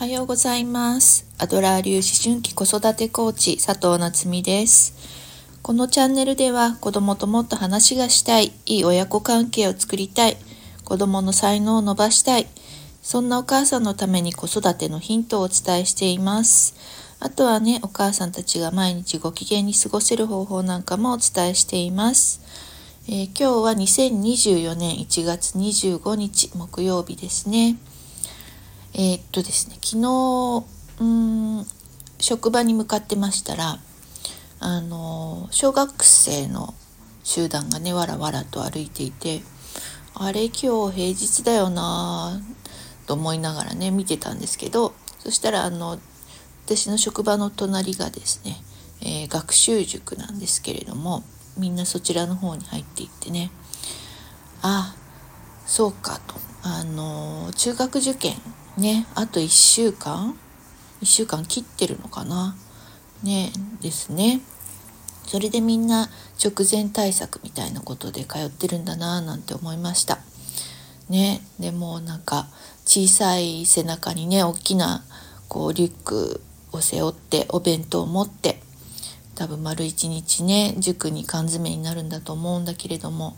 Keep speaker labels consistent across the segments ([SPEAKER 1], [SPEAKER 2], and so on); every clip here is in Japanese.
[SPEAKER 1] おはようございます。アドラー流思春期子育てコーチ佐藤夏実です。このチャンネルでは子供ともっと話がしたいいい親子関係を作りたい子供の才能を伸ばしたいそんなお母さんのために子育てのヒントをお伝えしています。あとはねお母さんたちが毎日ご機嫌に過ごせる方法なんかもお伝えしています。えー、今日は2024年1月25日木曜日ですね。えー、っとですね昨日うん職場に向かってましたらあの小学生の集団がねわらわらと歩いていてあれ今日平日だよなと思いながらね見てたんですけどそしたらあの私の職場の隣がですね、えー、学習塾なんですけれどもみんなそちらの方に入っていってねあそうかとあの中学受験ねあと1週間？1週間切ってるのかな？ねですね。それでみんな直前対策みたいなことで通ってるんだななんて思いました。ねでもなんか小さい背中にね大きなこうリュックを背負ってお弁当を持って多分丸一日ね塾に缶詰になるんだと思うんだけれども、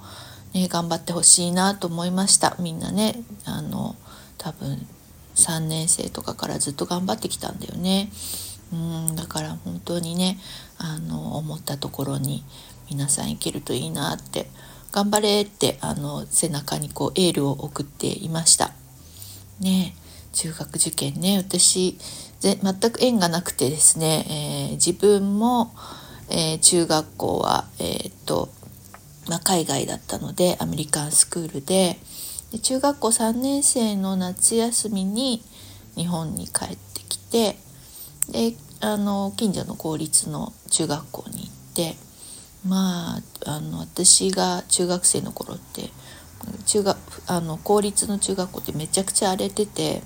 [SPEAKER 1] ね、頑張ってほしいなと思いました。みんなねあの多分3年生とかからずっと頑張ってきたんだよね。うんだから本当にねあの思ったところに皆さん行けるといいなって頑張れってあの背中にこうエールを送っていました。ね中学受験ね私全く縁がなくてですね、えー、自分も、えー、中学校は、えー、っとまあ、海外だったのでアメリカンスクールでで中学校3年生の夏休みに日本に帰ってきてであの近所の公立の中学校に行ってまああの私が中学生の頃って中学あの公立の中学校ってめちゃくちゃ荒れてて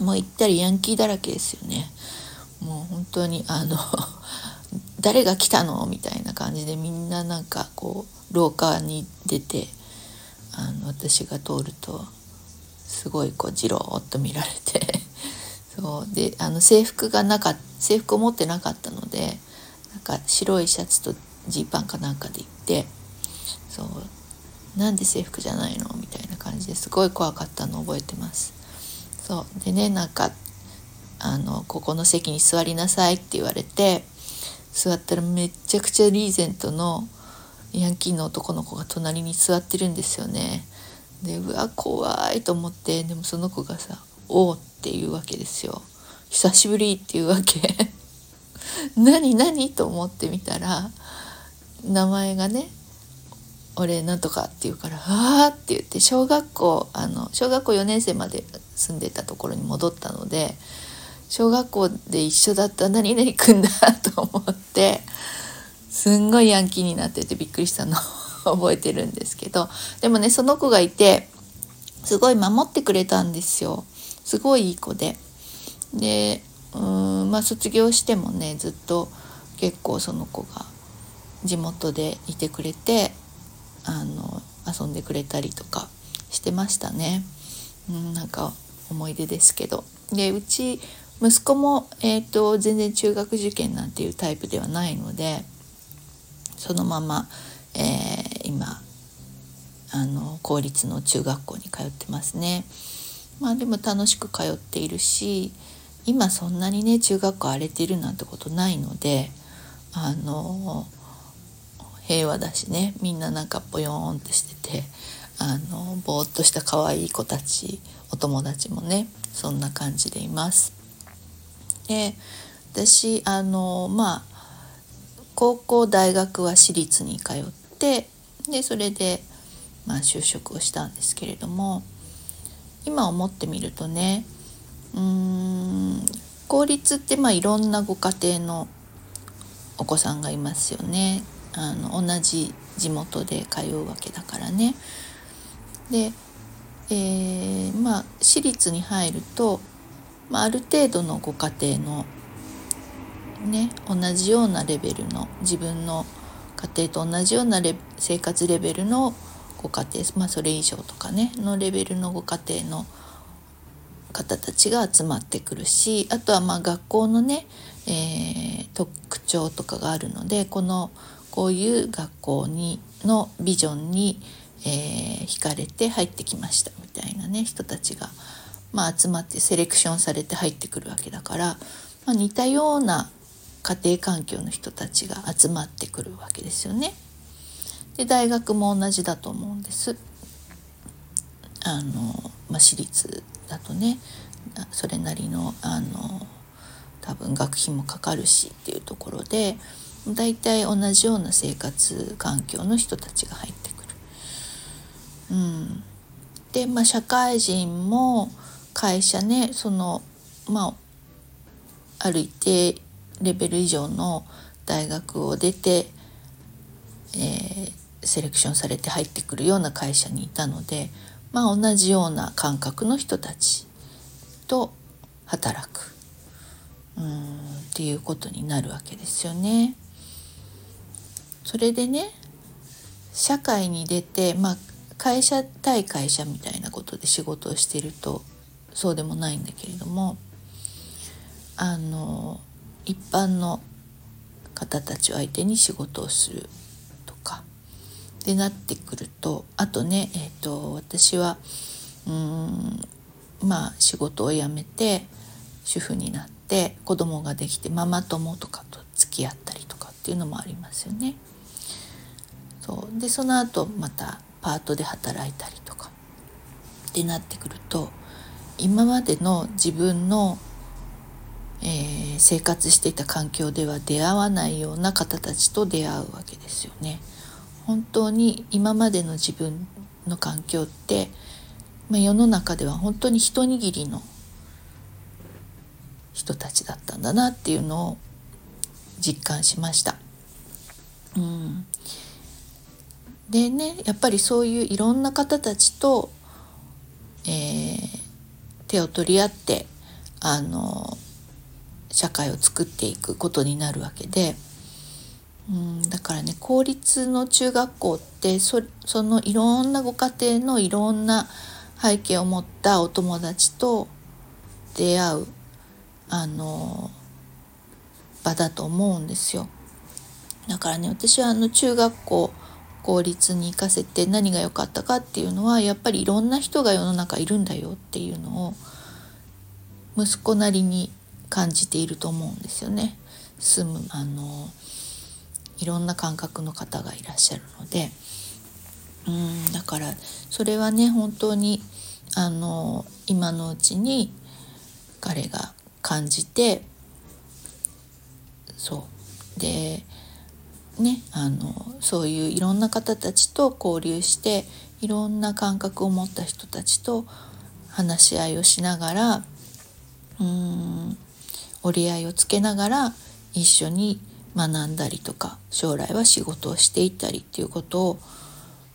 [SPEAKER 1] もう行ったりヤンキーだらけですよね。もう本当にあの 誰が来たの？みたいな感じでみんななんかこう廊下に出てあの私が通るとすごいこうじろーっと見られて そう。であの制服がなか制服を持ってなかったのでなんか白いシャツとジーパンかなんかで行ってそう。なんで制服じゃないのみたいな感じですごい怖かったのを覚えてます。そう。でねなんかあのここの席に座りなさいって言われて座ったらめちゃくちゃリーゼントのヤンキーの男の子が隣に座ってるんですよね。でうわ怖いと思ってでもその子がさ「おお」っていうわけですよ。久しぶりっていうわけ 何何と思ってみたら名前がね「俺なんとか」って言うから「ああ」って言って小学校あの小学校4年生まで住んでたところに戻ったので小学校で一緒だった何々くんだと思ってすんごいヤンキーになっててびっくりしたの 覚えてるんですけどでもねその子がいてすごい守ってくれたんですよすごいいい子で。でうーんまあ卒業してもねずっと結構その子が地元でいてくれてあの遊んでくれたりとかしてましたね。うん、なんか思い出ですけど。でうち息子も、えーと全然中学受験なんていうタイプではないのでそのまま、えー、今あの公立の中学校に通ってますね。まあでも楽しく通っているし今そんなにね中学校荒れてるなんてことないのであの平和だしねみんななんかぽよーんとしててあのぼーっとした可愛い子たちお友達もねそんな感じでいます。で私あのまあ高校大学は私立に通ってでそれで、まあ、就職をしたんですけれども今思ってみるとねうーん公立ってまあいろんなご家庭のお子さんがいますよねあの同じ地元で通うわけだからね。で、えー、まあ私立に入ると、まあ、ある程度のご家庭のね同じようなレベルの自分の家庭と同じような生活レベルのご家庭まあそれ以上とかねのレベルのご家庭の方たちが集まってくるしあとはまあ学校のね、えー、特徴とかがあるのでこのこういう学校にのビジョンに、えー、惹かれて入ってきましたみたいなね人たちが、まあ、集まってセレクションされて入ってくるわけだから、まあ、似たような家庭環境の人たちが集まってくるわけですよね。で大学も同じだと思うんです。あの、まあ、私立だとねそれなりのあの多分学費もかかるしっていうところで大体同じような生活環境の人たちが入ってくる。うん、で、まあ、社会人も会社ねそのまあある一定レベル以上の大学を出て、えー、セレクションされて入ってくるような会社にいたので、まあ、同じような感覚の人たちと働くうんっていうことになるわけですよね。それでね社会に出て、まあ、会社対会社みたいなことで仕事をしてるとそうでもないんだけれどもあの一般の方たちを相手に仕事をするとか。でなってくるとあとね、えーと、私はうんまあ仕事を辞めて主婦になって子供ができてママ友とかと付き合ったりとかっていうのもありますよね。そう。でその後またパートで働いたりとか。ってなってくると今までの自分の、えー、生活していた環境では出会わないような方たちと出会うわけですよね。本当に今までの自分の環境って、まあ、世の中では本当に一握りの人たちだったんだなっていうのを実感しました。うん、でねやっぱりそういういろんな方たちと、えー、手を取り合ってあの社会を作っていくことになるわけで、うん、だからね公立の中学校ってそそのいろんなご家庭のいろんな背景を持ったお友達と出会うあの場だと思うんですよ。だからね私はあの中学校公立に行かせて何が良かったかっていうのはやっぱりいろんな人が世の中いるんだよっていうのを息子なりに感じていると思うんですよね。住むあのいろんな感覚の方がいらっしゃるのでうんだからそれはね本当にあの今のうちに彼が感じてそうでねあのそういういろんな方たちと交流していろんな感覚を持った人たちと話し合いをしながらうん折り合いをつけながら一緒に学んだりとか将来は仕事をしていったりっていうことを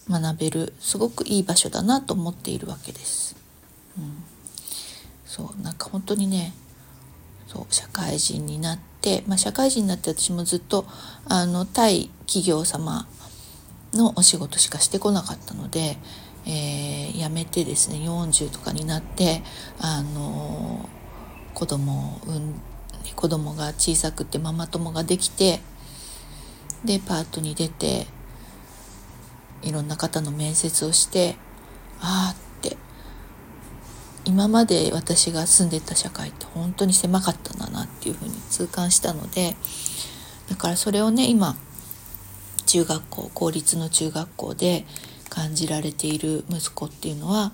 [SPEAKER 1] 学べるすごくいい場所だなと思っているわけです。うん、そうなんか本当にねそう社会人になって、まあ、社会人になって私もずっとあの対企業様のお仕事しかしてこなかったので、えー、辞めてですね40とかになってあの子供を産ん子供が小さくてママ友ができてでパートに出ていろんな方の面接をしてああって今まで私が住んでた社会って本当に狭かったんだなっていうふうに痛感したのでだからそれをね今中学校公立の中学校で感じられている息子っていうのは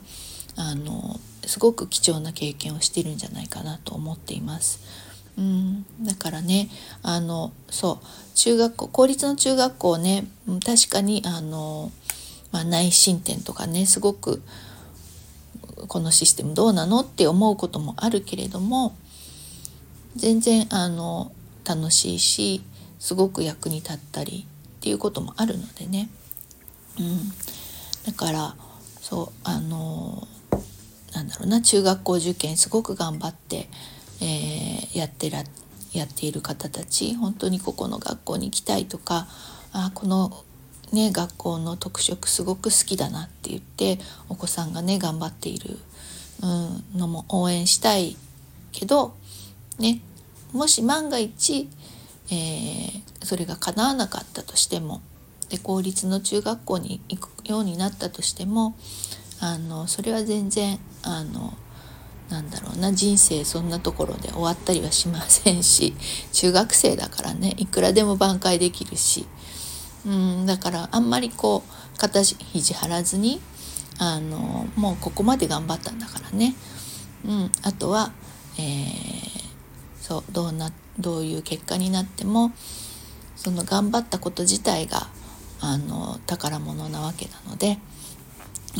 [SPEAKER 1] あのすごく貴重な経験をしているんじゃないかなと思っています。うん、だからねあのそう。中学校公立の中学校ね確かにあの、まあ、内申点とかねすごくこのシステムどうなのって思うこともあるけれども全然あの楽しいしすごく役に立ったりっていうこともあるのでね、うん、だからそうあのなんだろうな中学校受験すごく頑張って、えー、やってらやっている方たち本当にここの学校に行きたいとかあこのね、学校の特色すごく好きだなって言ってお子さんがね頑張っているうん、のも応援したいけどねもし万が一、えー、それが叶わなかったとしてもで公立の中学校に行くようになったとしてもあのそれは全然あのなんだろうな人生そんなところで終わったりはしませんし 中学生だからねいくらでも挽回できるし、うん、だからあんまりこう肩肘張らずにあのもうここまで頑張ったんだからね、うん、あとは、えー、そうどうなどういう結果になってもその頑張ったこと自体があの宝物なわけなので、え、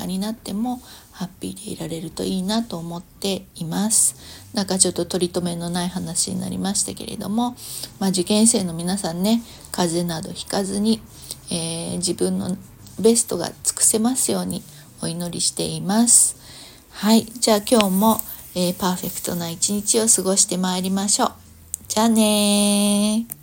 [SPEAKER 1] 果になってもハッピーでいられるといいなと思っています。なんかちょっと取り留めのない話になりましたけれども、まあ、受験生の皆さんね風邪などひかずに、えー、自分のベストが尽くせますようにお祈りしています。はい。じゃあ今日も、えー、パーフェクトな一日を過ごしてまいりましょう。じゃあね